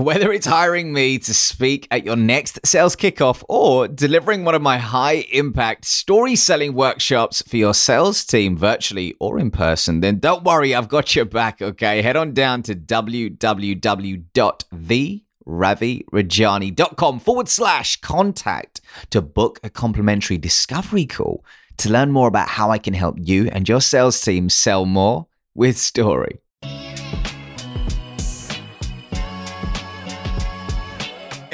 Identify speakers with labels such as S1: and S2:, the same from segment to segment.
S1: Whether it's hiring me to speak at your next sales kickoff or delivering one of my high impact story selling workshops for your sales team virtually or in person, then don't worry, I've got your back, okay? Head on down to www.theravirajani.com forward slash contact to book a complimentary discovery call to learn more about how I can help you and your sales team sell more with story.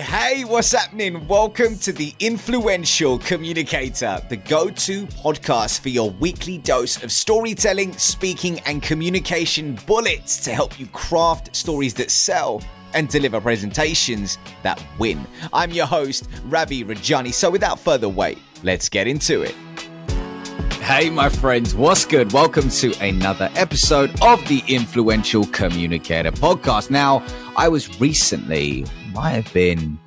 S1: Hey, what's happening? Welcome to the Influential Communicator, the go to podcast for your weekly dose of storytelling, speaking, and communication bullets to help you craft stories that sell and deliver presentations that win. I'm your host, Ravi Rajani. So, without further wait, let's get into it. Hey, my friends, what's good? Welcome to another episode of the Influential Communicator podcast. Now, I was recently, might have been,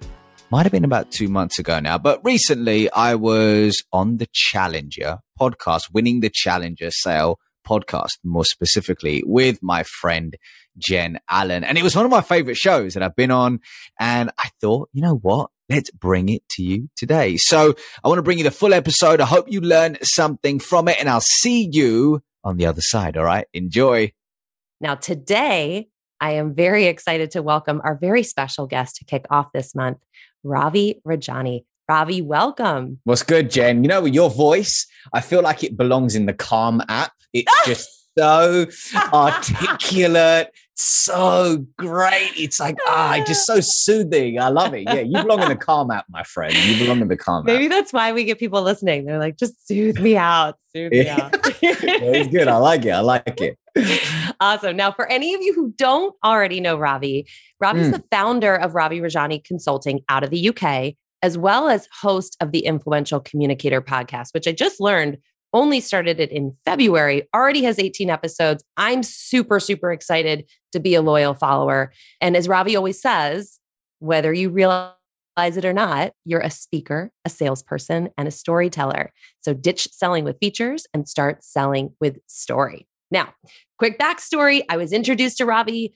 S1: might have been about two months ago now, but recently I was on the Challenger podcast, winning the Challenger sale podcast, more specifically with my friend Jen Allen. And it was one of my favorite shows that I've been on. And I thought, you know what? Let's bring it to you today. So I want to bring you the full episode. I hope you learn something from it and I'll see you on the other side. All right. Enjoy.
S2: Now, today, I am very excited to welcome our very special guest to kick off this month, Ravi Rajani. Ravi, welcome.
S1: What's good, Jen? You know, your voice, I feel like it belongs in the Calm app. It's just so articulate, so great. It's like, ah, just so soothing. I love it. Yeah, you belong in the Calm app, my friend. You belong in the Calm app.
S2: Maybe
S1: app.
S2: that's why we get people listening. They're like, just soothe me out, soothe me out.
S1: yeah, it's good. I like it. I like it.
S2: awesome. Now, for any of you who don't already know Ravi, Ravi is
S1: Mm.
S2: the founder of Ravi Rajani Consulting out of the UK, as well as host of the Influential Communicator podcast, which I just learned only started it in February, already has 18 episodes. I'm super, super excited to be a loyal follower. And as Ravi always says, whether you realize it or not, you're a speaker, a salesperson, and a storyteller. So ditch selling with features and start selling with story. Now, quick backstory I was introduced to Ravi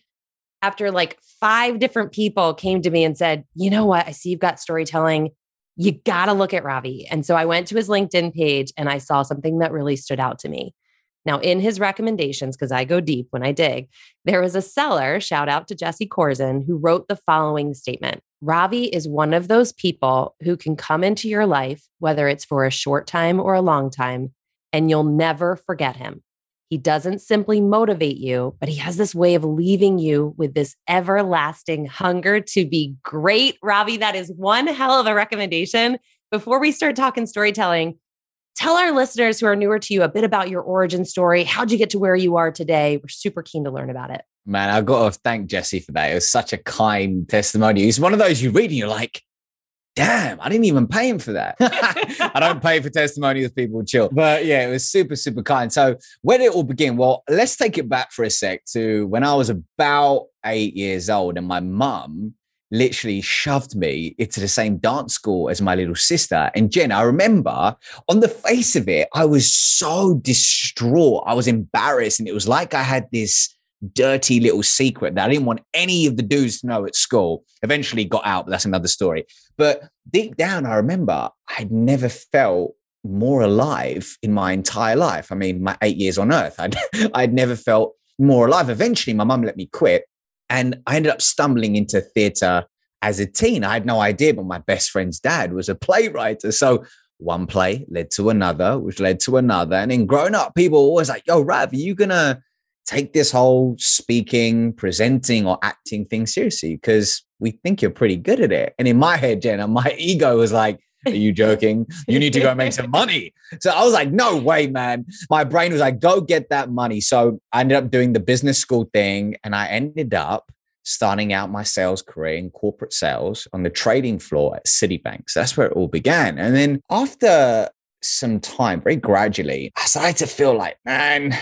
S2: after like five different people came to me and said, You know what? I see you've got storytelling. You got to look at Ravi. And so I went to his LinkedIn page and I saw something that really stood out to me. Now, in his recommendations, because I go deep when I dig, there was a seller, shout out to Jesse Corzin, who wrote the following statement Ravi is one of those people who can come into your life, whether it's for a short time or a long time, and you'll never forget him. He doesn't simply motivate you, but he has this way of leaving you with this everlasting hunger to be great. Ravi, that is one hell of a recommendation. Before we start talking storytelling, tell our listeners who are newer to you a bit about your origin story. How'd you get to where you are today? We're super keen to learn about it.
S1: Man, I've got to thank Jesse for that. It was such a kind testimony. It's one of those you read and you're like, damn, I didn't even pay him for that. I don't pay for testimonials, people chill. But yeah, it was super, super kind. So where did it all begin? Well, let's take it back for a sec to when I was about eight years old and my mum literally shoved me into the same dance school as my little sister. And Jen, I remember on the face of it, I was so distraught. I was embarrassed. And it was like I had this dirty little secret that I didn't want any of the dudes to know at school. Eventually got out, but that's another story. But deep down, I remember I'd never felt more alive in my entire life. I mean, my eight years on earth, I'd, I'd never felt more alive. Eventually, my mum let me quit. And I ended up stumbling into theatre as a teen. I had no idea, but my best friend's dad was a playwright. So one play led to another, which led to another. And then growing up, people were always like, yo, Rav, are you going to take this whole speaking, presenting, or acting thing seriously? Because we think you're pretty good at it. And in my head, Jenna, my ego was like, are you joking? You need to go make some money. So I was like, no way, man. My brain was like, go get that money. So I ended up doing the business school thing and I ended up starting out my sales career in corporate sales on the trading floor at Citibank. So that's where it all began. And then after some time, very gradually, I started to feel like, man,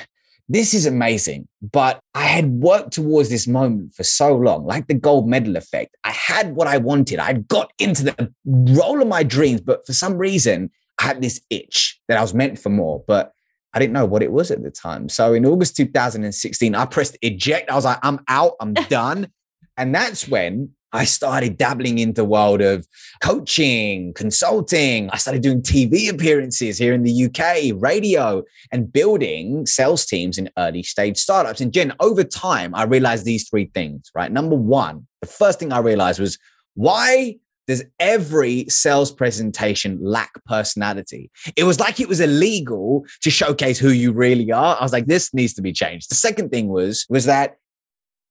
S1: this is amazing. But I had worked towards this moment for so long, like the gold medal effect. I had what I wanted. I'd got into the role of my dreams, but for some reason, I had this itch that I was meant for more. But I didn't know what it was at the time. So in August 2016, I pressed eject. I was like, I'm out, I'm done. and that's when I started dabbling into the world of coaching, consulting. I started doing TV appearances here in the UK, radio, and building sales teams in early stage startups. And Jen, over time, I realized these three things, right? Number one, the first thing I realized was why does every sales presentation lack personality? It was like it was illegal to showcase who you really are. I was like, this needs to be changed. The second thing was, was that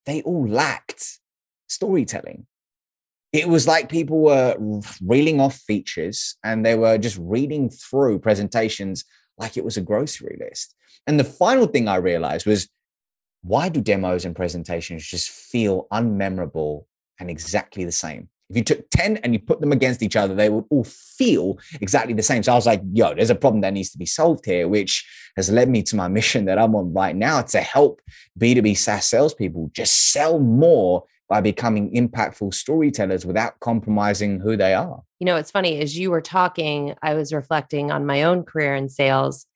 S1: they all lacked storytelling. It was like people were reeling off features and they were just reading through presentations like it was a grocery list. And the final thing I realized was why do demos and presentations just feel unmemorable and exactly the same? If you took 10 and you put them against each other, they would all feel exactly the same. So I was like, yo, there's a problem that needs to be solved here, which has led me to my mission that I'm on right now to help B2B SaaS salespeople just sell more by becoming impactful storytellers without compromising who they are.
S2: You know, it's funny as you were talking, I was reflecting on my own career in sales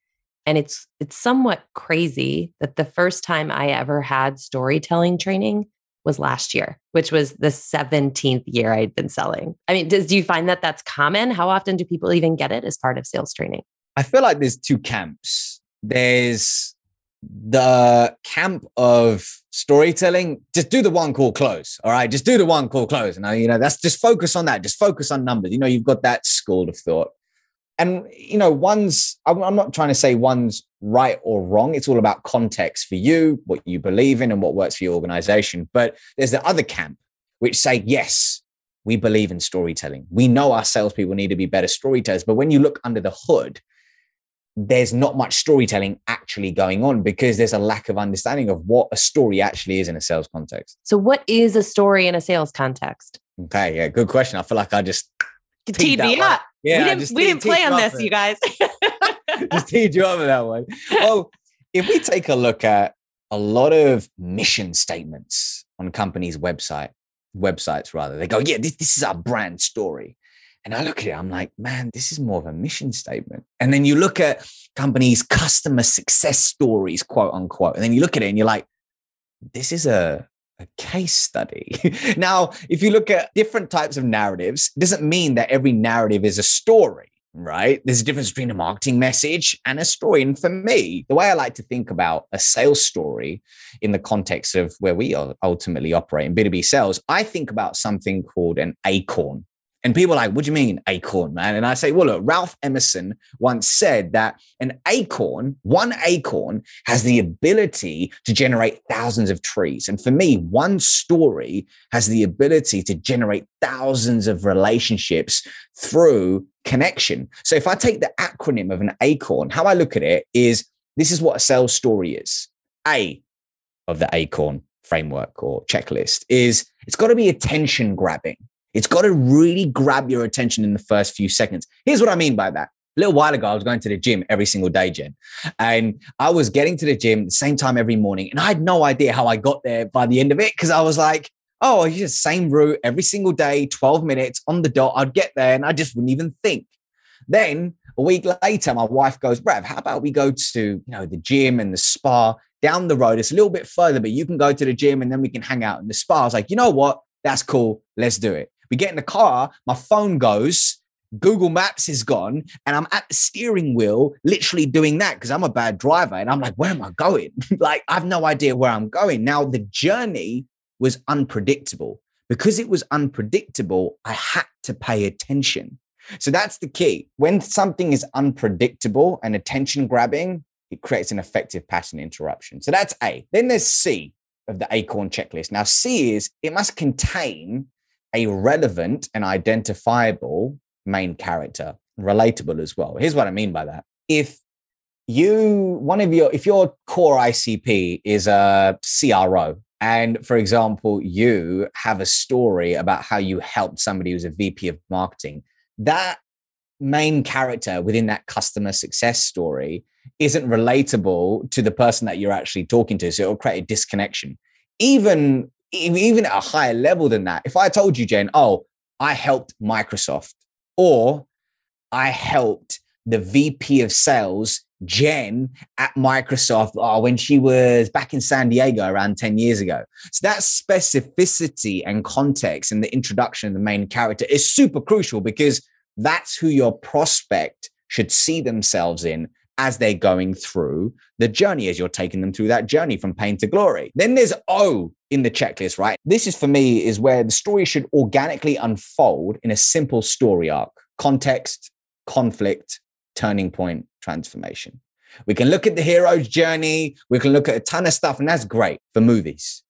S2: and it's it's somewhat crazy that the first time I ever had storytelling training was last year, which was the 17th year I'd been selling. I mean, does do you find that that's common? How often do people even get it as part of sales training?
S1: I feel like there's two camps. There's the camp of storytelling, just do the one call close. All right. Just do the one call close. And, you know, that's just focus on that. Just focus on numbers. You know, you've got that school of thought. And, you know, one's, I'm not trying to say one's right or wrong. It's all about context for you, what you believe in, and what works for your organization. But there's the other camp which say, yes, we believe in storytelling. We know our salespeople need to be better storytellers. But when you look under the hood, there's not much storytelling actually going on because there's a lack of understanding of what a story actually is in a sales context.
S2: So, what is a story in a sales context?
S1: Okay, yeah, good question. I feel like I just
S2: teed me up. Yeah, we didn't, we didn't play on this, you guys.
S1: just teed you up with that one. Well, if we take a look at a lot of mission statements on companies' website websites, rather, they go, "Yeah, this, this is our brand story." And I look at it, I'm like, man, this is more of a mission statement. And then you look at companies' customer success stories, quote unquote. And then you look at it and you're like, this is a, a case study. now, if you look at different types of narratives, it doesn't mean that every narrative is a story, right? There's a difference between a marketing message and a story. And for me, the way I like to think about a sales story in the context of where we ultimately operate in B2B sales, I think about something called an acorn and people are like, what do you mean acorn, man? And I say, well, look, Ralph Emerson once said that an acorn, one acorn has the ability to generate thousands of trees. And for me, one story has the ability to generate thousands of relationships through connection. So if I take the acronym of an acorn, how I look at it is this is what a sales story is. A of the acorn framework or checklist is it's got to be attention grabbing. It's got to really grab your attention in the first few seconds. Here's what I mean by that. A little while ago, I was going to the gym every single day, Jen. And I was getting to the gym the same time every morning. And I had no idea how I got there by the end of it because I was like, oh, it's just same route every single day, 12 minutes on the dot. I'd get there and I just wouldn't even think. Then a week later, my wife goes, Rav, how about we go to, you know, the gym and the spa down the road? It's a little bit further, but you can go to the gym and then we can hang out in the spa. I was like, you know what? That's cool. Let's do it. We get in the car, my phone goes, Google Maps is gone, and I'm at the steering wheel, literally doing that because I'm a bad driver. And I'm like, where am I going? like, I have no idea where I'm going. Now, the journey was unpredictable. Because it was unpredictable, I had to pay attention. So that's the key. When something is unpredictable and attention grabbing, it creates an effective pattern interruption. So that's A. Then there's C of the Acorn checklist. Now, C is it must contain a relevant and identifiable main character, relatable as well. Here's what I mean by that. If you, one of your, if your core ICP is a CRO, and for example, you have a story about how you helped somebody who's a VP of marketing, that main character within that customer success story isn't relatable to the person that you're actually talking to. So it'll create a disconnection. Even even at a higher level than that, if I told you, Jen, oh, I helped Microsoft or I helped the VP of sales Jen at Microsoft oh, when she was back in San Diego around 10 years ago. So that specificity and context and the introduction of the main character is super crucial because that's who your prospect should see themselves in as they're going through the journey, as you're taking them through that journey from pain to glory. Then there's O in the checklist, right? This is for me is where the story should organically unfold in a simple story arc, context, conflict, turning point, transformation. We can look at the hero's journey, we can look at a ton of stuff, and that's great for movies.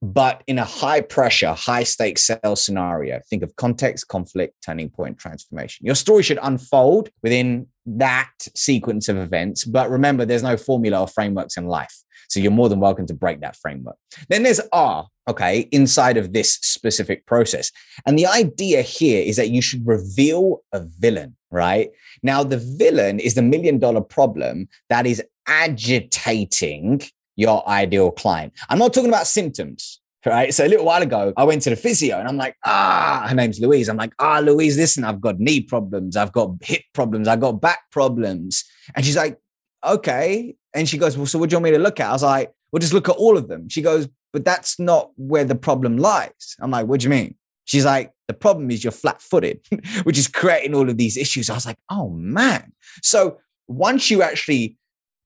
S1: But in a high pressure, high stakes sales scenario, think of context, conflict, turning point, transformation. Your story should unfold within that sequence of events. But remember, there's no formula or frameworks in life. So you're more than welcome to break that framework. Then there's R, okay, inside of this specific process. And the idea here is that you should reveal a villain, right? Now, the villain is the million dollar problem that is agitating your ideal client. I'm not talking about symptoms. Right. So a little while ago, I went to the physio and I'm like, ah, her name's Louise. I'm like, ah, Louise, listen, I've got knee problems. I've got hip problems. I've got back problems. And she's like, okay. And she goes, well, so what do you want me to look at? I was like, well, just look at all of them. She goes, but that's not where the problem lies. I'm like, what do you mean? She's like, the problem is you're flat footed, which is creating all of these issues. I was like, oh man. So once you actually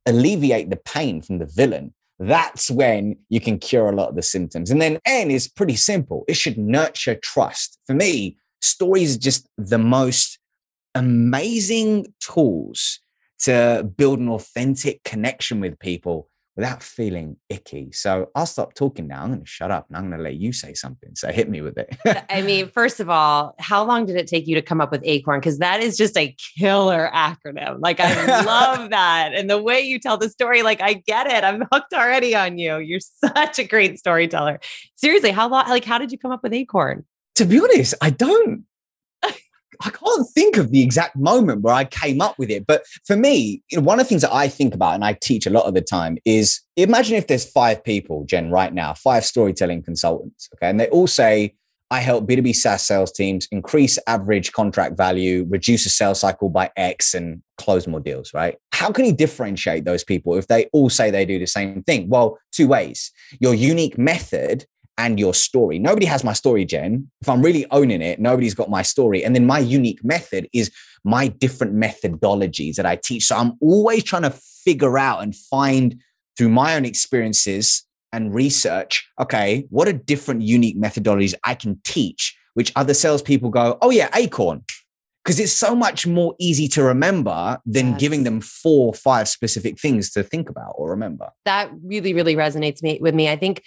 S1: alleviate the pain from the villain, that's when you can cure a lot of the symptoms. And then N is pretty simple. It should nurture trust. For me, stories are just the most amazing tools to build an authentic connection with people without feeling icky. So I'll stop talking now. I'm going to shut up and I'm going to let you say something. So hit me with it.
S2: I mean, first of all, how long did it take you to come up with ACORN? Because that is just a killer acronym. Like, I love that. And the way you tell the story, like, I get it. I'm hooked already on you. You're such a great storyteller. Seriously, how long, like, how did you come up with ACORN?
S1: To be honest, I don't I can't think of the exact moment where I came up with it. But for me, you know, one of the things that I think about and I teach a lot of the time is imagine if there's five people, Jen, right now, five storytelling consultants. Okay. And they all say, I help B2B SaaS sales teams increase average contract value, reduce the sales cycle by X, and close more deals, right? How can you differentiate those people if they all say they do the same thing? Well, two ways. Your unique method and your story. Nobody has my story, Jen. If I'm really owning it, nobody's got my story. And then my unique method is my different methodologies that I teach. So I'm always trying to figure out and find through my own experiences and research, okay, what are different unique methodologies I can teach, which other salespeople go, oh yeah, Acorn. Because it's so much more easy to remember than yes. giving them four, or five specific things to think about or remember.
S2: That really, really resonates me, with me. I think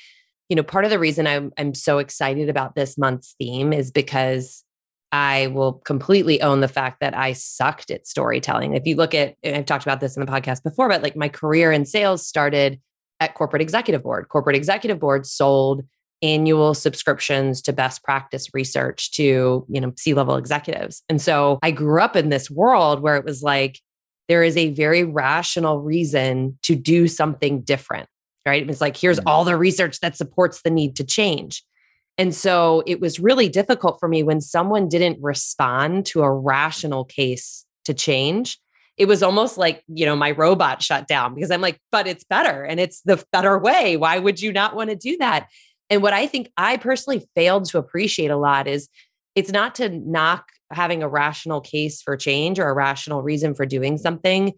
S2: you know, part of the reason I'm I'm so excited about this month's theme is because I will completely own the fact that I sucked at storytelling. If you look at, I've talked about this in the podcast before, but like my career in sales started at corporate executive board. Corporate executive board sold annual subscriptions to best practice research to, you know, C-level executives. And so I grew up in this world where it was like there is a very rational reason to do something different right? It's like, here's mm-hmm. all the research that supports the need to change. And so it was really difficult for me when someone didn't respond to a rational case to change. It was almost like, you know, my robot shut down because I'm like, but it's better and it's the better way. Why would you not want to do that? And what I think I personally failed to appreciate a lot is it's not to knock having a rational case for change or a rational reason for doing something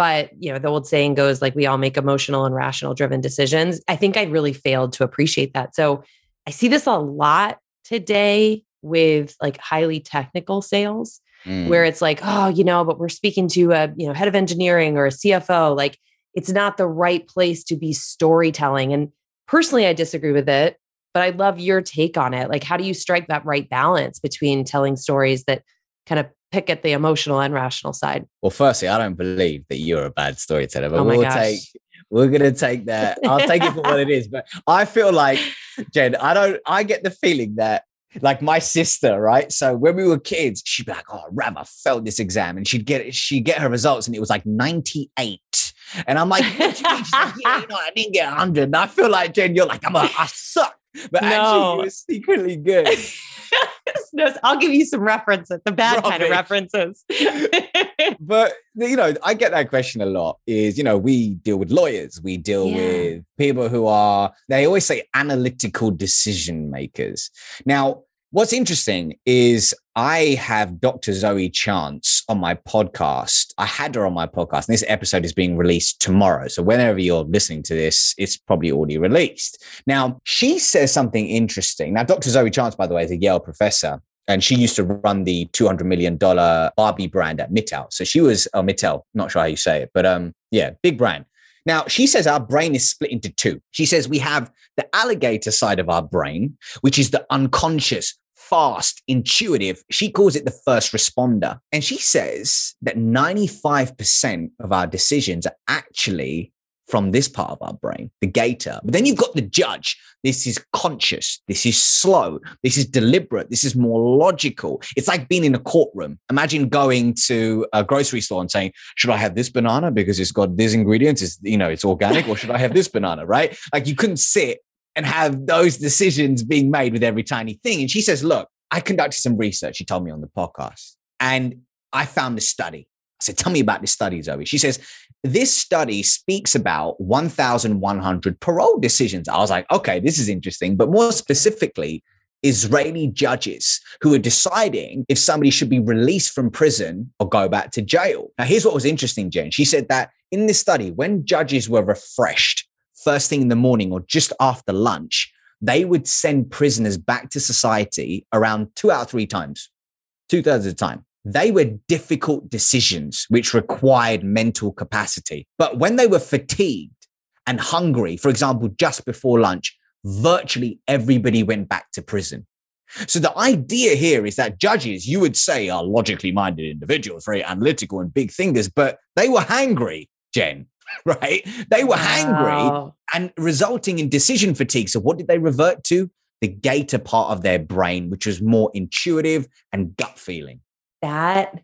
S2: but you know the old saying goes like we all make emotional and rational driven decisions. I think i really failed to appreciate that. So i see this a lot today with like highly technical sales mm. where it's like oh you know but we're speaking to a you know head of engineering or a cfo like it's not the right place to be storytelling. And personally i disagree with it but i love your take on it. Like how do you strike that right balance between telling stories that kind of pick at the emotional and rational side.
S1: Well, firstly, I don't believe that you're a bad storyteller, but oh we'll gosh. take we're gonna take that. I'll take it for what it is. But I feel like, Jen, I don't I get the feeling that like my sister, right? So when we were kids, she'd be like, "Oh, Ram, I failed this exam," and she'd get she'd get her results, and it was like ninety eight. And I'm like, "What you mean?" She's like, "Yeah, you know, I didn't get hundred. And I feel like Jen, you're like, "I'm a, I suck," but no. actually, you were secretly good.
S2: I'll give you some references, the bad kind of references.
S1: but you know, I get that question a lot. Is you know, we deal with lawyers, we deal
S2: Yeah.
S1: with people who are they always say analytical decision makers. Now, what's interesting is I have Dr. Zoe Chance on my podcast. I had her on my podcast, and this episode is being released tomorrow. So whenever you're listening to this, it's probably already released. Now, she says something interesting. Now, Dr. Zoe Chance, by the way, is a Yale professor and she used to run the $200 million Barbie brand at Mattel. So she was, oh, Mattel, not sure how you say it, but um, yeah, big brand. Now, she says our brain is split into two. She says we have the alligator side of our brain, which is the unconscious, fast, intuitive. She calls it the first responder. And she says that 95% of our decisions are actually from this part of our brain, the gator. But then you've got the judge. This is conscious. This is slow. This is deliberate. This is more logical. It's like being in a courtroom. Imagine going to a grocery store and saying, should I have this banana because it's got these ingredients? It's, you know, it's organic or should I have this banana? Right. Like you couldn't sit and have those decisions being made with every tiny thing. And she says, look, I conducted some research. She told me on the podcast and I found this study. I said, tell me about this study, Zoe. She says, this study speaks about 1,100 parole decisions. I was like, okay, this is interesting. But more specifically, Israeli judges who are deciding if somebody should be released from prison or go back to jail. Now, here's what was interesting, Jen. She said that in this study, when judges were refreshed first thing in the morning or just after lunch, they would send prisoners back to society around two out of three times, two thirds of the time they were difficult decisions which required mental capacity. But when they were fatigued and hungry, for example, just before lunch, virtually everybody went back to prison. So the idea here is that judges, you would say, are logically minded individuals, very analytical and big thinkers, but they were hangry, Jen, right? They were hangry and resulting in decision fatigue. So what did they revert to? The gator part of their brain, which was more intuitive and gut feeling.
S2: That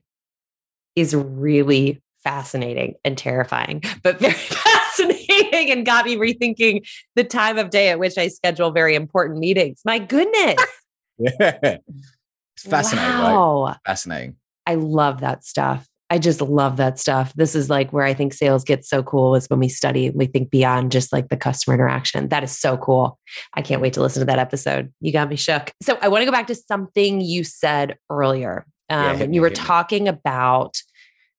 S2: is really fascinating and terrifying, but very fascinating and got me rethinking the time of day at which I schedule very important meetings. My goodness.
S1: Yeah. It's fascinating, right? Fascinating.
S2: I love that stuff. I just love that stuff. This is like where I think sales gets so cool is when we study, we think beyond just like the customer interaction. That is so cool. I can't wait to listen to that episode. You got me shook. So I want to go back to something you said earlier um,
S1: hit
S2: when you were talking about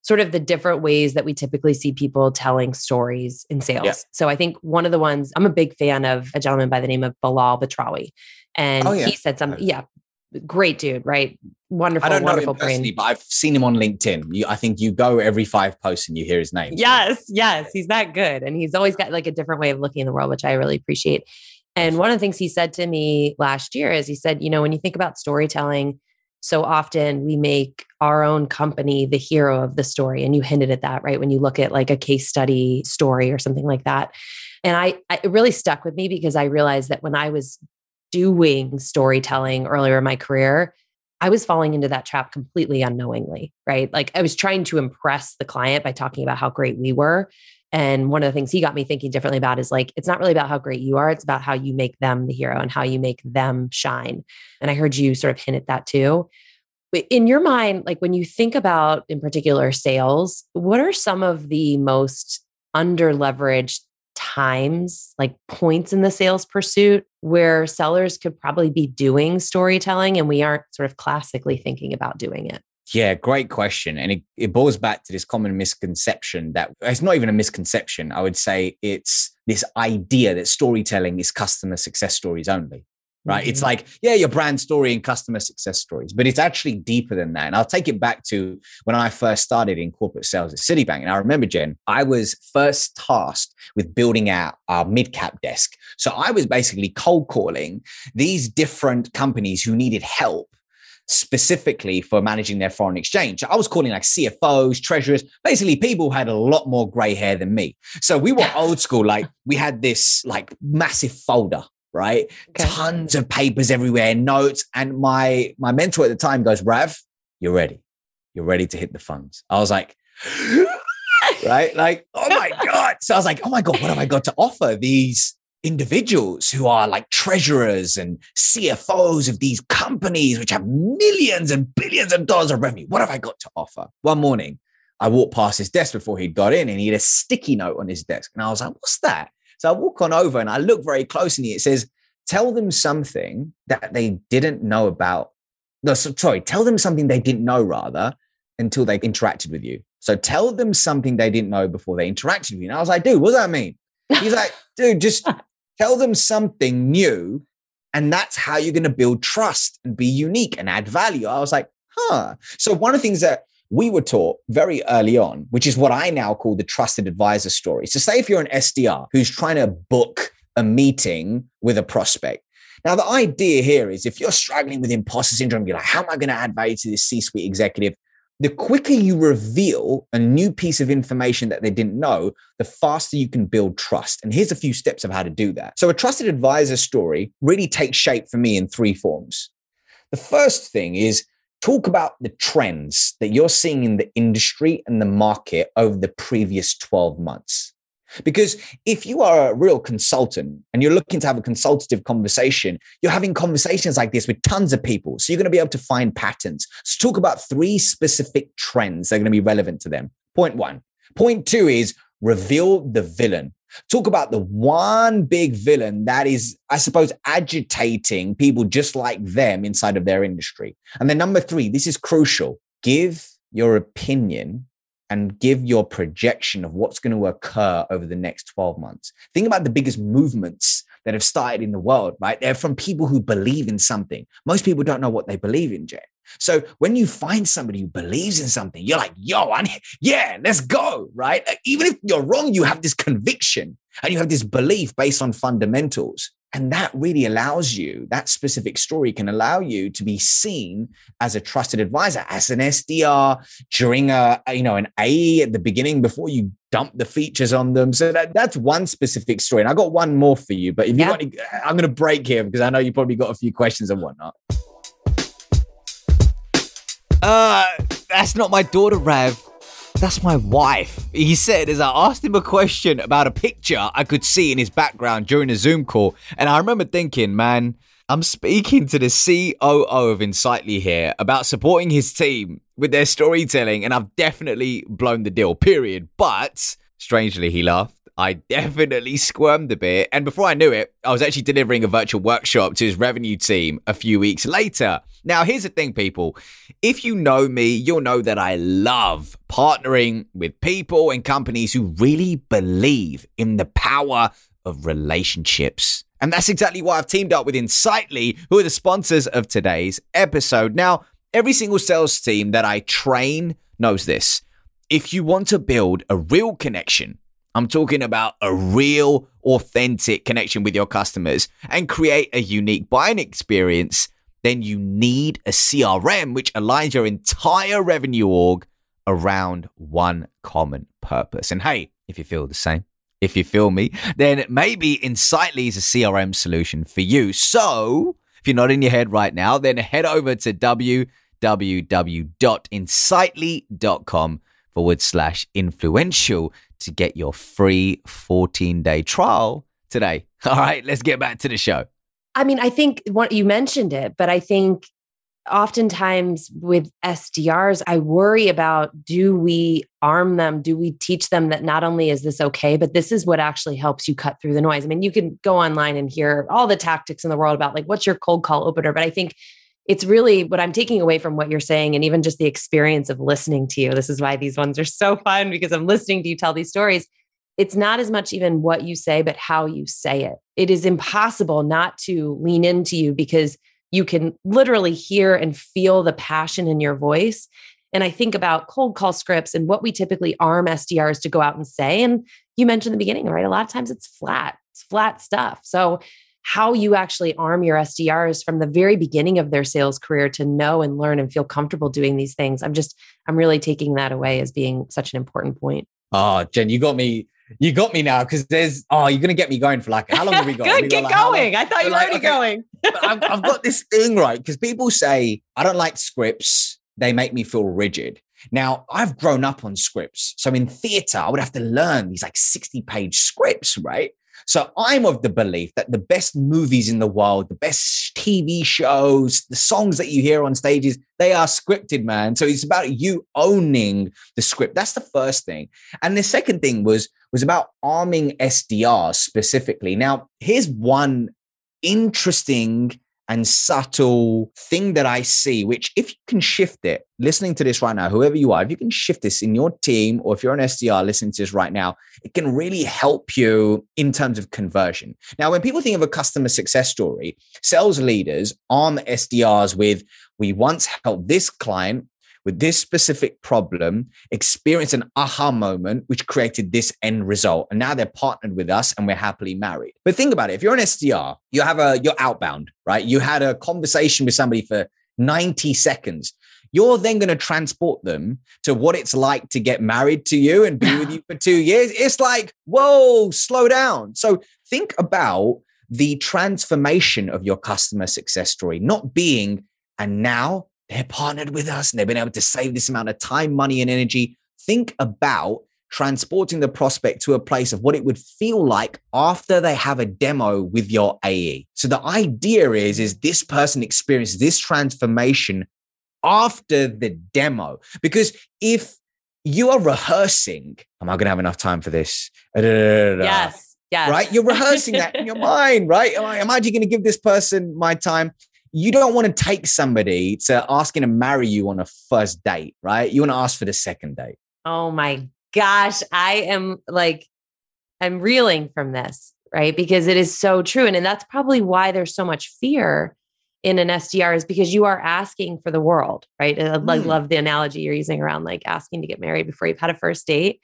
S2: sort of the different ways that we typically see people telling stories in sales.
S1: Yeah.
S2: So I think one of the ones I'm a big fan of a gentleman by the name of Belal Batrawy. And
S1: Oh, yeah.
S2: he said something, yeah, great dude, right? Wonderful,
S1: I don't know
S2: wonderful
S1: him
S2: brain.
S1: but I've seen him on LinkedIn. You, I think you go every five posts and you hear his name.
S2: Yes, yes, he's that good. And he's always got like a different way of looking in the world, which I really appreciate. And one of the things he said to me last year is he said, you know, when you think about storytelling, so often we make our own company the hero of the story. And you hinted at that, right? When you look at like a case study story or something like that. And I, I it really stuck with me because I realized that when I was doing storytelling earlier in my career, I was falling into that trap completely unknowingly, right? Like I was trying to impress the client by talking about how great we were. And one of the things he got me thinking differently about is like, it's not really about how great you are, it's about how you make them the hero and how you make them shine. And I heard you sort of hint at that too. But in your mind, like when you think about in particular sales, what are some of the most under leveraged times, like points in the sales pursuit where sellers could probably be doing storytelling and we aren't sort of classically thinking about doing it?
S1: Yeah, great question. And it, it boils back to this common misconception that it's not even a misconception. I would say it's this idea that storytelling is customer success stories only. Right. It's
S2: Mhm.
S1: like, yeah, your brand story and customer success stories, but it's actually deeper than that. And I'll take it back to when I first started in corporate sales at Citibank. And I remember, Jen, I was first tasked with building out our mid cap desk. So I was basically cold calling these different companies who needed help specifically for managing their foreign exchange. I was calling like CFOs, treasurers, basically people who had a lot more gray hair than me. So we were old school. Like we had this like massive folder, right?
S2: Okay.
S1: Tons of papers everywhere, notes. And my my mentor at the time goes, Rav, you're ready. You're ready to hit the funds. I was like, right? Like, oh my God. So I was like, oh my God, what have I got to offer these individuals who are like treasurers and CFOs of these companies which have millions and billions of dollars of revenue? What have I got to offer? One morning, I walked past his desk before he'd got in and he had a sticky note on his desk. And I was like, what's that? So I walk on over and I look very closely. It says, tell them something that they didn't know about. No, so, sorry, tell them something they didn't know rather until they interacted with you. So tell them something they didn't know before they interacted with you. And I was like, dude, what does that mean? He's like, dude, just tell them something new. And that's how you're going to build trust and be unique and add value. I was like, huh. So one of the things that we were taught very early on, which is what I now call the trusted advisor story. So, say if you're an SDR who's trying to book a meeting with a prospect. Now, the idea here is if you're struggling with imposter syndrome, you're like, how am I going to add value to this C suite executive? The quicker you reveal a new piece of information that they didn't know, the faster you can build trust. And here's a few steps of how to do that. So, a trusted advisor story really takes shape for me in three forms. The first thing is talk about the trends that you're seeing in the industry and the market over the previous 12 months. Because if you are a real consultant and you're looking to have a consultative conversation, you're having conversations like this with tons of people. So you're going to be able to find patterns. So talk about three specific trends that are going to be relevant to them. Point one. Point two is reveal the villain. Talk about the one big villain that is, I suppose, agitating people just like them inside of their industry. And then number three, this is crucial. Give your opinion and give your projection of what's going to occur over the next 12 months. Think about the biggest movements that have started in the world, right? They're from people who believe in something. Most people don't know what they believe in, Jay. So when you find somebody who believes in something, you're like, yo, I need, yeah, let's go, right? Uh, even if you're wrong, you have this conviction and you have this belief based on fundamentals. And that really allows you, that specific story can allow you to be seen as a trusted advisor, as an SDR during a, you know, an A at the beginning before you dump the features on them. So that, that's one specific story. And I got one more for you, but if yeah. you got, I'm going to break here because I know you probably got a few questions and whatnot.
S3: Uh, that's not my daughter, Rev. That's my wife. He said as I asked him a question about a picture I could see in his background during a Zoom call. And I remember thinking, man, I'm speaking to the COO of Insightly here about supporting his team with their storytelling, and I've definitely blown the deal, period. But strangely, he laughed. I definitely squirmed a bit. And before I knew it, I was actually delivering a virtual workshop to his revenue team a few weeks later. Now, here's the thing, people. If you know me, you'll know that I love partnering with people and companies who really believe in the power of relationships. And that's exactly why I've teamed up with Insightly, who are the sponsors of today's episode. Now, every single sales team that I train knows this. If you want to build a real connection, I'm talking about a real, authentic connection with your customers and create a unique buying experience, then you need a CRM which aligns your entire revenue org around one common purpose. And hey, if you feel the same, if you feel me, then maybe Insightly is a CRM solution for you. So if you're not in your head right now, then head over to www.insightly.com forward slash influential to get your free 14 day trial today. All right, let's get back to the show.
S2: I mean, I think what you mentioned it, but I think oftentimes with SDRs, I worry about do we arm them? Do we teach them that not only is this okay, but this is what actually helps you cut through the noise? I mean, you can go online and hear all the tactics in the world about like what's your cold call opener, but I think it's really what I'm taking away from what you're saying, and even just the experience of listening to you. This is why these ones are so fun because I'm listening to you tell these stories. It's not as much even what you say, but how you say it. It is impossible not to lean into you because you can literally hear and feel the passion in your voice. And I think about cold call scripts and what we typically arm SDRs to go out and say. And you mentioned the beginning, right? A lot of times it's flat, it's flat stuff. So how you actually arm your SDRs from the very beginning of their sales career to know and learn and feel comfortable doing these things. I'm just, I'm really taking that away as being such an important point.
S1: Oh, Jen, you got me. You got me now because there's oh you're gonna get me going for like how long have we got?
S2: Good, get
S1: like,
S2: going. I thought you were like, already okay, going.
S1: I've, I've got this thing right because people say I don't like scripts. They make me feel rigid. Now, I've grown up on scripts. So in theater, I would have to learn these like 60 page scripts, right? So I'm of the belief that the best movies in the world, the best TV shows, the songs that you hear on stages, they are scripted, man. So it's about you owning the script. That's the first thing. And the second thing was was about arming SDRs specifically. Now, here's one interesting and subtle thing that I see, which if you can shift it, listening to this right now, whoever you are, if you can shift this in your team or if you're an SDR listening to this right now, it can really help you in terms of conversion. Now, when people think of a customer success story, sales leaders arm SDRs with, we once helped this client with this specific problem, experience an aha moment, which created this end result. And now they're partnered with us and we're happily married. But think about it. If you're an SDR, you have a, you're outbound, right? You had a conversation with somebody for 90 seconds. You're then going to transport them to what it's like to get married to you and be with you for two years. It's like, whoa, slow down. So think about the transformation of your customer success story, not being, and now they're partnered with us and they've been able to save this amount of time, money, and energy. Think about transporting the prospect to a place of what it would feel like after they have a demo with your AE. So the idea is is this person experiences this transformation after the demo because if you are rehearsing, am I going to have enough time for this?
S2: Yes. Yes.
S1: Right? You're rehearsing that in your mind, right? Am I, am I going to give this person my time? You don't want to take somebody to asking to marry you on a first date, right? You want to ask for the second date.
S2: Oh my gosh. I am like, I'm reeling from this, right? Because it is so true. And, and that's probably why there's so much fear in an SDR is because you are asking for the world, right? I mm. love the analogy you're using around like asking to get married before you've had a first date.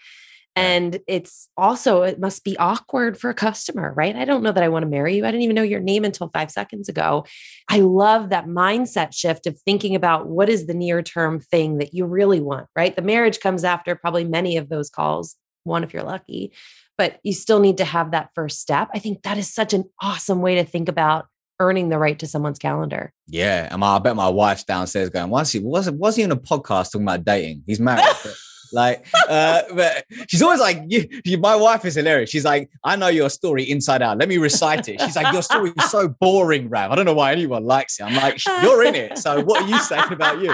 S2: And it's also, it must be awkward for a customer, right? I don't know that I want to marry you. I didn't even know your name until five seconds ago. I love that mindset shift of thinking about what is the near term thing that you really want, right? The marriage comes after probably many of those calls, one if you're lucky, but you still need to have that first step. I think that is such an awesome way to think about earning the right to someone's calendar.
S1: Yeah. And my, I bet my wife's downstairs going, was he, was, was he in a podcast talking about dating? He's married. Like, uh, but she's always like, you, you, my wife is hilarious. She's like, I know your story inside out. Let me recite it. She's like, your story is so boring, Rav. I don't know why anyone likes it. I'm like, you're in it. So what are you saying about you?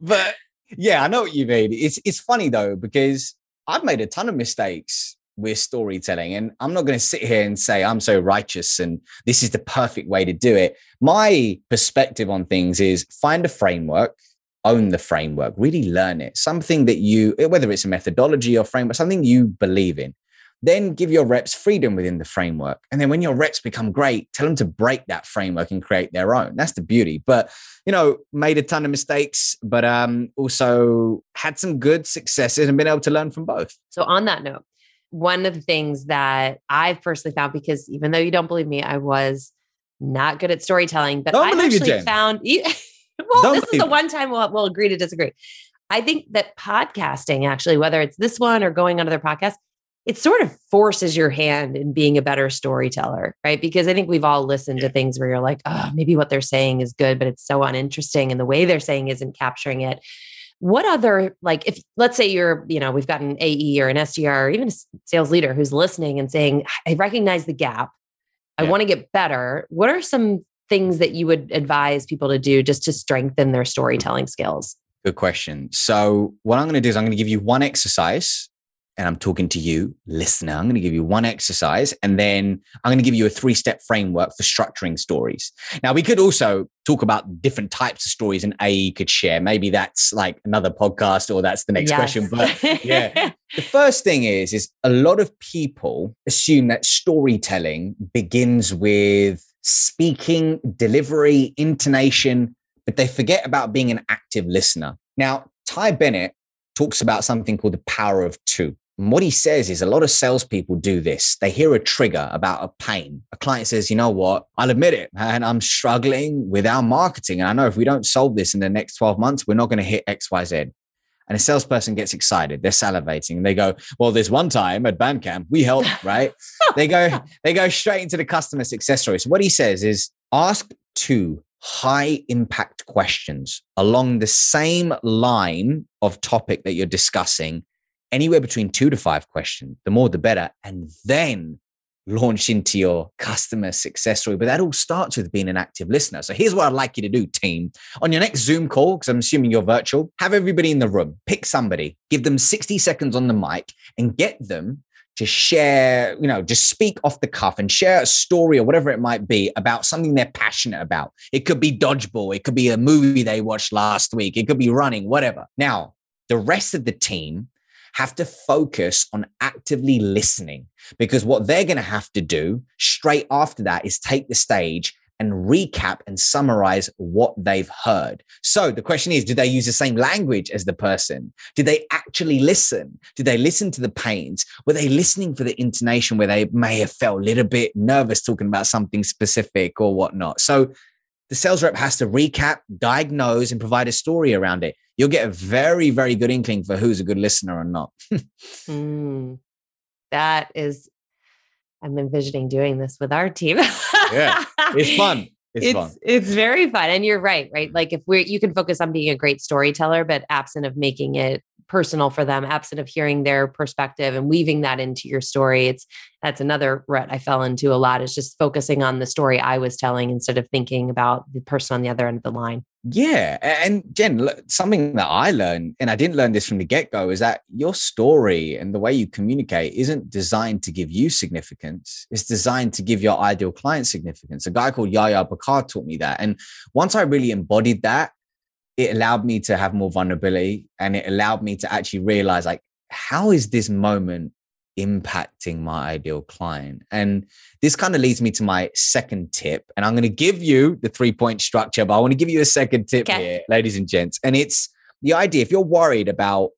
S1: But yeah, I know what you mean. It's it's funny though because I've made a ton of mistakes with storytelling, and I'm not going to sit here and say I'm so righteous and this is the perfect way to do it. My perspective on things is find a framework own the framework, really learn it, something that you, whether it's a methodology or framework, something you believe in. Then give your reps freedom within the framework. And then when your reps become great, tell them to break that framework and create their own. That's the beauty. But, you know, made a ton of mistakes, but um, also had some good successes and been able to learn from both.
S2: So, on that note, one of the things that I've personally found, because even though you don't believe me, I was not good at storytelling, but I've actually you, found. well, Don't this is the one time we'll, we'll agree to disagree. I think that podcasting, actually, whether it's this one or going on other podcasts, it sort of forces your hand in being a better storyteller, right? Because I think we've all listened to things where you're like, oh, maybe what they're saying is good, but it's so uninteresting and the way they're saying isn't capturing it. What other, like, if let's say you're, you know, we've got an AE or an SDR or even a sales leader who's listening and saying, I recognize the gap. I yeah. want to get better. What are some things that you would advise people to do just to strengthen their storytelling skills?
S1: Good question. So, what I'm going to do is I'm going to give you one exercise and I'm talking to you, listener. I'm going to give you one exercise and then I'm going to give you a three step framework for structuring stories. Now, we could also talk about different types of stories and AE could share. Maybe that's like another podcast or that's the next yes. question. But yeah, the first thing is, is a lot of people assume that storytelling begins with speaking, delivery, intonation, but they forget about being an active listener. Now, Ty Bennett talks about something called the power of two. And what he says is a lot of salespeople do this. They hear a trigger about a pain. A client says, you know what? I'll admit it, man, I'm struggling with our marketing. And I know if we don't solve this in the next 12 months, we're not going to hit XYZ and a salesperson gets excited. They're salivating. And they go well there's one time at bandcamp we helped right? They go they go straight into the customer success story. So what he says is ask two high impact questions along the same line of topic that you're discussing anywhere between two to five questions. The more the better. And then launch into your customer success story. But that all starts with being an active listener. So here's what I'd like you to do, team. On your next Zoom call, because I'm assuming you're virtual, have everybody in the room, pick somebody, give them 60 seconds on the mic and get them to share, you know, just speak off the cuff and share a story or whatever it might be about something they're passionate about. It could be dodgeball, it could be a movie they watched last week, it could be running, whatever. Now, the rest of the team have to focus on actively listening because what they're going to have to do straight after that is take the stage and recap and summarize what they've heard. So the question is, do they use the same language as the person? Did they actually listen? Did they listen to the pains? Were they listening for the intonation where they may have felt a little bit nervous talking about something specific or whatnot? So the sales rep has to recap, diagnose, and provide a story around it. You'll get a very, very good inkling for who's a good listener or not.
S2: mm, that is, I'm envisioning doing this with our team.
S1: yeah, it's fun. It's,
S2: it's,
S1: fun.
S2: It's very fun. And you're right, right? Like if we're, you can focus on being a great storyteller, but absent of making it personal for them, absent of hearing their perspective and weaving that into your story. It's that's another rut I fell into a lot is just focusing on the story I was telling instead of thinking about the person on the other end of the line.
S1: Yeah. And Jen, something that I learned, and I didn't learn this from the get go, is that your story and the way you communicate isn't designed to give you significance. It's designed to give your ideal client significance. A guy called Yahya Bakkar taught me that. And once I really embodied that, it allowed me to have more vulnerability and it allowed me to actually realize like how is this moment impacting my ideal client? And this kind of leads me to my second tip and i'm going to give you the three point structure but i want to give you a second tip okay. here ladies and gents and it's the idea if you're worried about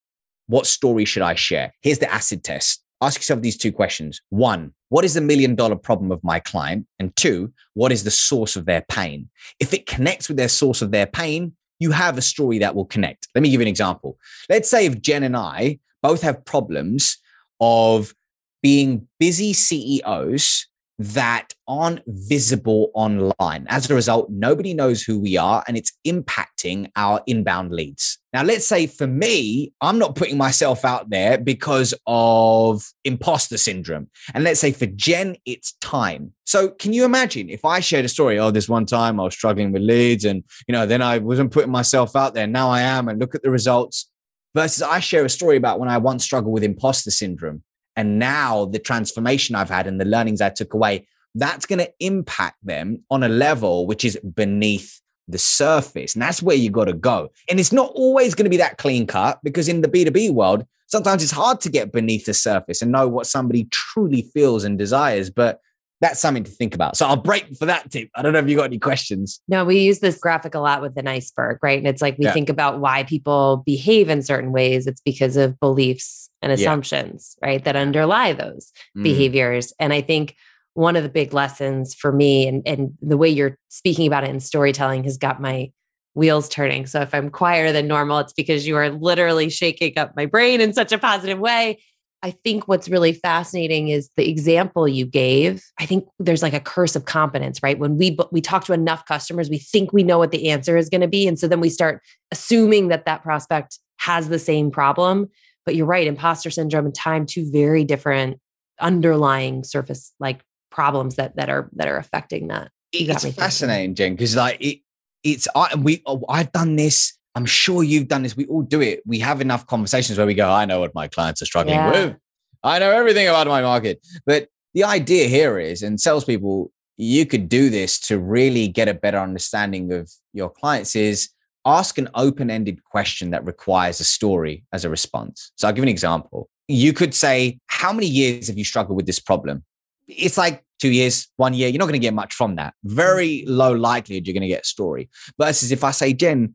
S1: what story should i share here's the acid test. Ask yourself these two questions. One what is the million dollar problem of my client? And two what is the source of their pain? If it connects with their source of their pain you have a story that will connect. Let me give you an example. Let's say if Jen and I both have problems of being busy CEOs that aren't visible online. As a result, nobody knows who we are and it's impacting our inbound leads. Now, let's say for me, I'm not putting myself out there because of imposter syndrome. And let's say for Jen, it's time. So, can you imagine if I shared a story? Oh, this one time I was struggling with leads and, you know, then I wasn't putting myself out there. Now I am. And look at the results versus I share a story about when I once struggled with imposter syndrome and now the transformation I've had and the learnings I took away, that's going to impact them on a level which is beneath the surface. And that's where you got to go. And it's not always going to be that clean cut because in the B2B world, sometimes it's hard to get beneath the surface and know what somebody truly feels and desires. But that's something to think about. So I'll break for that tip. I don't know if you got any questions.
S2: No, we use this graphic a lot with an iceberg, right? And it's like we yeah. think about why people behave in certain ways. It's because of beliefs and assumptions, yeah. right? That underlie those mm. behaviors. And I think one of the big lessons for me and, and the way you're speaking about it in storytelling has got my wheels turning. So if I'm quieter than normal, it's because you are literally shaking up my brain in such a positive way. I think what's really fascinating is the example you gave. I think there's like a curse of competence, right? When we we talk to enough customers, we think we know what the answer is going to be, and so then we start assuming that that prospect has the same problem. But you're right, imposter syndrome and time, two very different underlying surface like problems that that are that are affecting that.
S1: It's fascinating, Jen, because like it, it's I we oh, I've done this I'm sure you've done this. We all do it. We have enough conversations where we go, I know what my clients are struggling yeah. with. I know everything about my market. But the idea here is, and salespeople, you could do this to really get a better understanding of your clients is ask an open-ended question that requires a story as a response. So I'll give an example. You could say, how many years have you struggled with this problem? It's like two years, one year. You're not going to get much from that. Very low likelihood you're going to get a story. Versus if I say, Jen,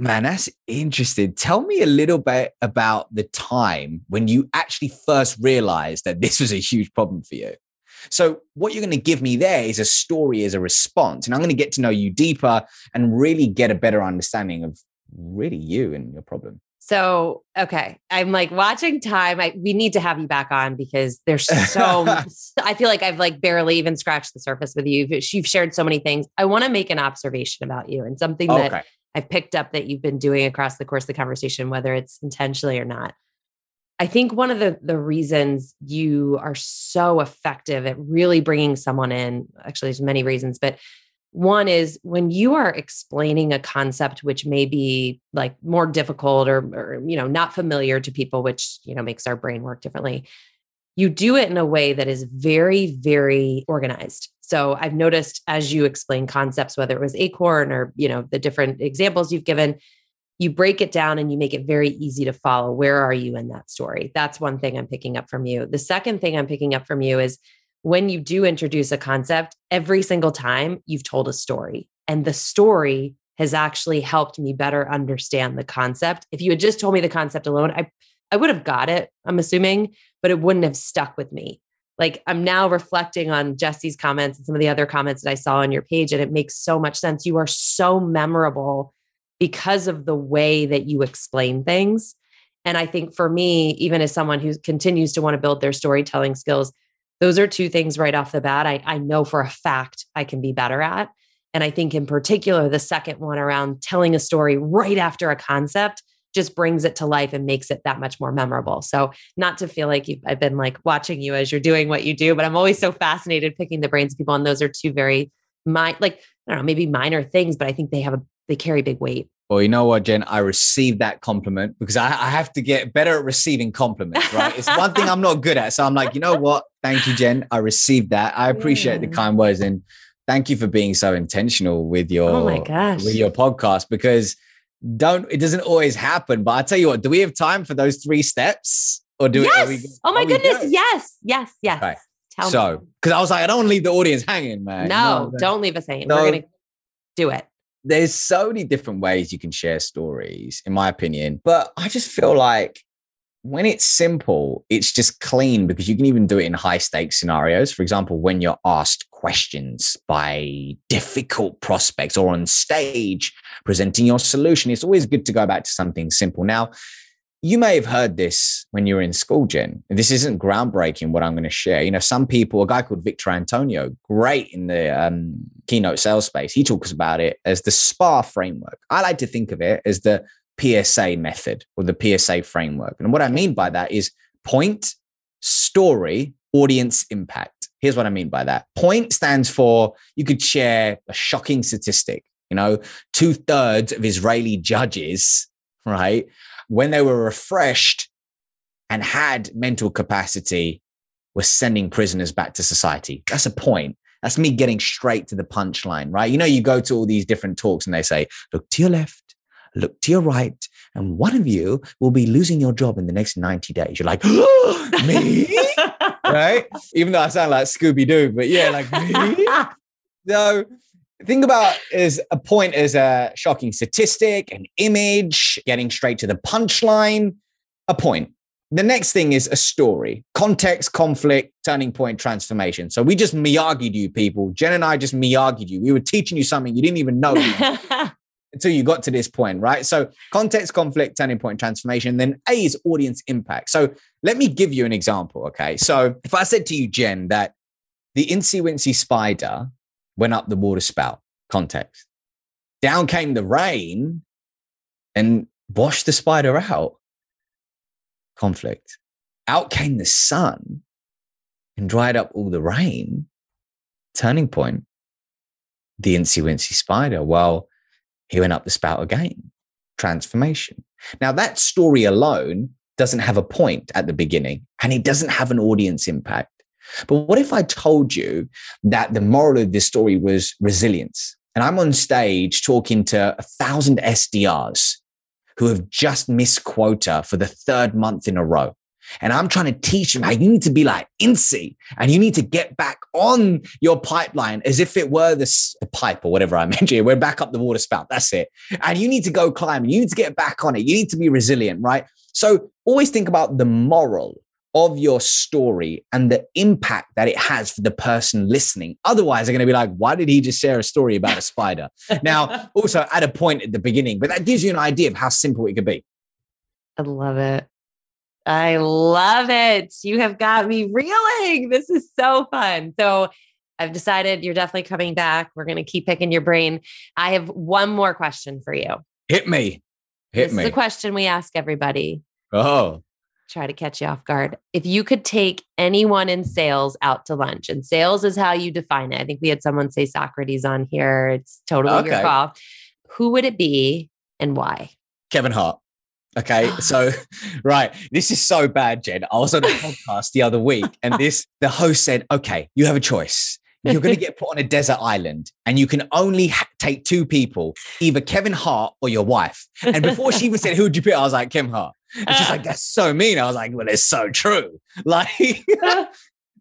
S1: Man, that's interesting. Tell me a little bit about the time when you actually first realized that this was a huge problem for you. So, what you're going to give me there is a story as a response. And I'm going to get to know you deeper and really get a better understanding of really you and your problem.
S2: So, okay, I'm like watching time. I we need to have you back on because there's so I feel like I've like barely even scratched the surface with you. You've shared so many things. I want to make an observation about you and something that okay. I've picked up that you've been doing across the course of the conversation, whether it's intentionally or not. I think one of the the reasons you are so effective at really bringing someone in, actually there's many reasons, but one is when you are explaining a concept which may be like more difficult or, or you know not familiar to people which you know makes our brain work differently you do it in a way that is very very organized so i've noticed as you explain concepts whether it was acorn or you know the different examples you've given you break it down and you make it very easy to follow where are you in that story that's one thing i'm picking up from you the second thing i'm picking up from you is when you do introduce a concept, every single time you've told a story. And the story has actually helped me better understand the concept. If you had just told me the concept alone, I, I would have got it, I'm assuming, but it wouldn't have stuck with me. Like I'm now reflecting on Jesse's comments and some of the other comments that I saw on your page, and it makes so much sense. You are so memorable because of the way that you explain things. And I think for me, even as someone who continues to want to build their storytelling skills, those are two things right off the bat I, I know for a fact I can be better at. And I think in particular, the second one around telling a story right after a concept just brings it to life and makes it that much more memorable. So, not to feel like I've been like watching you as you're doing what you do, but I'm always so fascinated picking the brains of people. And those are two very, my, like, I don't know, maybe minor things, but I think they have a, they carry big weight.
S1: Well, you know what, Jen? I received that compliment because I, I, have to get better at receiving compliments, right? it's one thing I'm not good at. So I'm like, you know what? Thank you, Jen. I received that. I appreciate yeah. the kind words and thank you for being so intentional with your
S2: oh my gosh.
S1: with your podcast because don't it doesn't always happen. But I tell you what, do we have time for those three steps? Or do
S2: yes.
S1: we,
S2: oh my goodness, yes, yes, yes.
S1: Right. Tell so, because I was like, I don't want to leave the audience hanging, man.
S2: No, don't leave us hanging. No, We're gonna do it
S1: there's so many different ways you can share stories, in my opinion. But I just feel like when it's simple, it's just clean because you can even do it in high stakes scenarios. For example, when you're asked questions by difficult prospects or on stage presenting your solution, it's always good to go back to something simple. Now, you may have heard this when you were in school, Jen. This isn't groundbreaking what I'm going to share. You know, some people, a guy called Victor Antonio, great in the um, keynote sales space, he talks about it as the SPA framework. I like to think of it as the PSA method or the PSA framework. And what I mean by that is point, story, audience impact. Here's what I mean by that. Point stands for you could share a shocking statistic. You know, two thirds of Israeli judges, right, when they were refreshed and had mental capacity, were sending prisoners back to society. That's a point. That's me getting straight to the punchline, right? You know, you go to all these different talks and they say, look to your left, look to your right, and one of you will be losing your job in the next 90 days. You're like, oh, me? right? Even though I sound like Scooby Doo, but yeah, like me. so think about is a point as a shocking statistic, an image, getting straight to the punchline, a point. The next thing is a story, context, conflict, turning point, transformation. So we just Miyagi'd you people. Jen and I just Miyagi'd you. We were teaching you something you didn't even know until you got to this point, right? So context, conflict, turning point, transformation. Then A is audience impact. So let me give you an example. Okay. So if I said to you, Jen, that the Incy Wincy spider went up the water spout. Context. Down came the rain and washed the spider out. Conflict. Out came the sun and dried up all the rain. Turning point. The Incy Wincy spider. Well, he went up the spout again. Transformation. Now, that story alone doesn't have a point at the beginning and it doesn't have an audience impact. But what if I told you that the moral of this story was resilience? And I'm on stage talking to a thousand SDRs who have just missed quota for the third month in a row. And I'm trying to teach them how you need to be like Incy and you need to get back on your pipeline as if it were this the pipe or whatever I mentioned. We're back up the water spout. That's it. And you need to go climb. You need to get back on it. You need to be resilient, right? So always think about the moral of your story and the impact that it has for the person listening. Otherwise, they're going to be like, why did he just share a story about a spider? now, also at a point at the beginning, but that gives you an idea of how simple it could be.
S2: I love it. I love it. You have got me reeling. This is so fun. So, I've decided you're definitely coming back. We're going to keep picking your brain. I have one more question for you.
S1: Hit me. Hit
S2: this
S1: me.
S2: is a question we ask everybody.
S1: Oh.
S2: try to catch you off guard. If you could take anyone in sales out to lunch, and sales is how you define it. I think we had someone say Socrates on here. It's totally your call. Who would it be and why?
S1: Kevin Hart. Okay, so right, this is so bad, Jen. I was on a podcast the other week, and this the host said, "Okay, you have a choice. You're going to get put on a desert island, and you can only ha- take two people, either Kevin Hart or your wife." And before she even said, "Who'd you pick?" I was like, "Kevin Hart." And she's like, "That's so mean." I was like, "Well, it's so true." Like,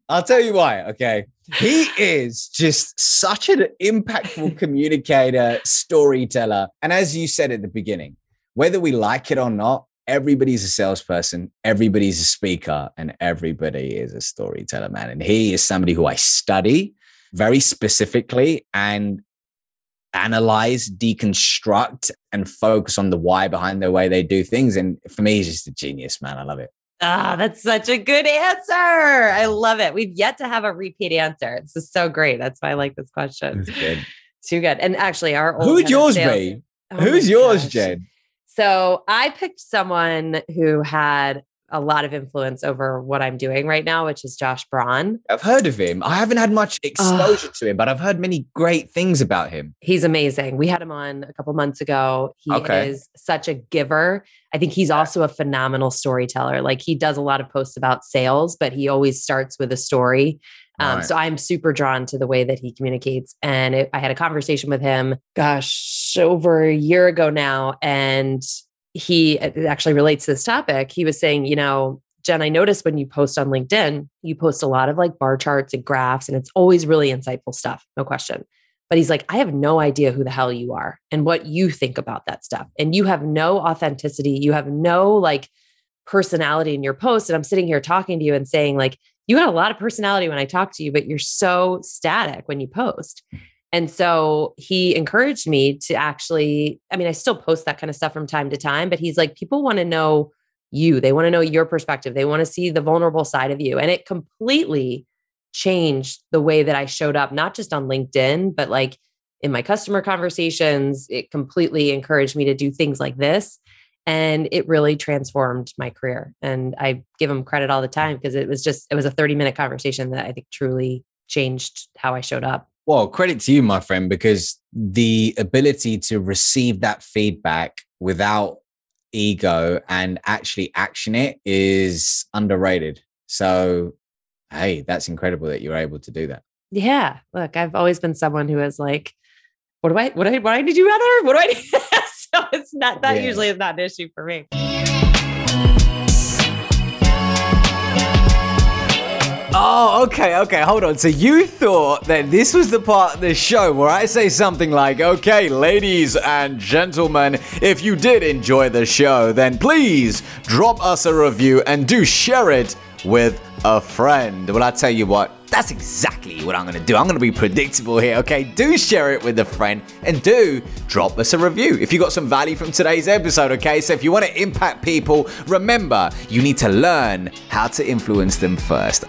S1: I'll tell you why. Okay, he is just such an impactful communicator, storyteller, and as you said at the beginning whether we like it or not, everybody's a salesperson, everybody's a speaker, and everybody is a storyteller, man. And he is somebody who I study very specifically and analyze, deconstruct, and focus on the why behind the way they do things. And for me, he's just a genius, man. I love it.
S2: Ah, that's such a good answer. I love it. We've yet to have a repeat answer. This is so great. That's why I like this question.
S1: That's good.
S2: Too good. And actually, our old
S1: Who would yours
S2: sales-
S1: be?
S2: Oh
S1: Who's yours,
S2: gosh.
S1: Jen?
S2: So I picked someone who had a lot of influence over what I'm doing right now, which is Josh Braun.
S1: I've heard of him. I haven't had much exposure to him, but I've heard many great things about him.
S2: He's amazing. We had him on a couple months ago. He
S1: Okay.
S2: is such a giver. I think he's also a phenomenal storyteller. Like he does a lot of posts about sales, but he always starts with a story. Um,
S1: Right.
S2: So I'm super drawn to the way that he communicates. And it, I had a conversation with him, gosh, over a year ago now. And he actually relates to this topic. He was saying, you know, Jen, I noticed when you post on LinkedIn, you post a lot of like bar charts and graphs, and it's always really insightful stuff, no question. But he's like, I have no idea who the hell you are and what you think about that stuff. And you have no authenticity. You have no like personality in your post. And I'm sitting here talking to you and saying, like, you got a lot of personality when I talk to you, but you're so static when you post. And so he encouraged me to actually, I mean, I still post that kind of stuff from time to time, but he's like, people want to know you. They want to know your perspective. They want to see the vulnerable side of you. And it completely changed the way that I showed up, not just on LinkedIn, but like in my customer conversations. It completely encouraged me to do things like this. And it really transformed my career. And I give him credit all the time because it was just, it was a 30 minute conversation that I think truly changed how I showed up.
S1: Well, credit to you, my friend, because the ability to receive that feedback without ego and actually action it is underrated. So, hey, that's incredible that you're able to do that.
S2: Yeah. Look, I've always been someone who is like, what do I, what do I, what do I do rather? What do I do? so it's not, that
S1: Yeah.
S2: usually is not an issue for me.
S3: Oh, okay, okay, hold on. So you thought that this was the part of the show where I say something like, okay, ladies and gentlemen, if you did enjoy the show, then please drop us a review and do share it with a friend. Well, I tell you what, that's exactly what I'm gonna do. I'm gonna be predictable here, okay? Do share it with a friend and do drop us a review if you got some value from today's episode, okay? So if you wanna impact people, remember, you need to learn how to influence them first.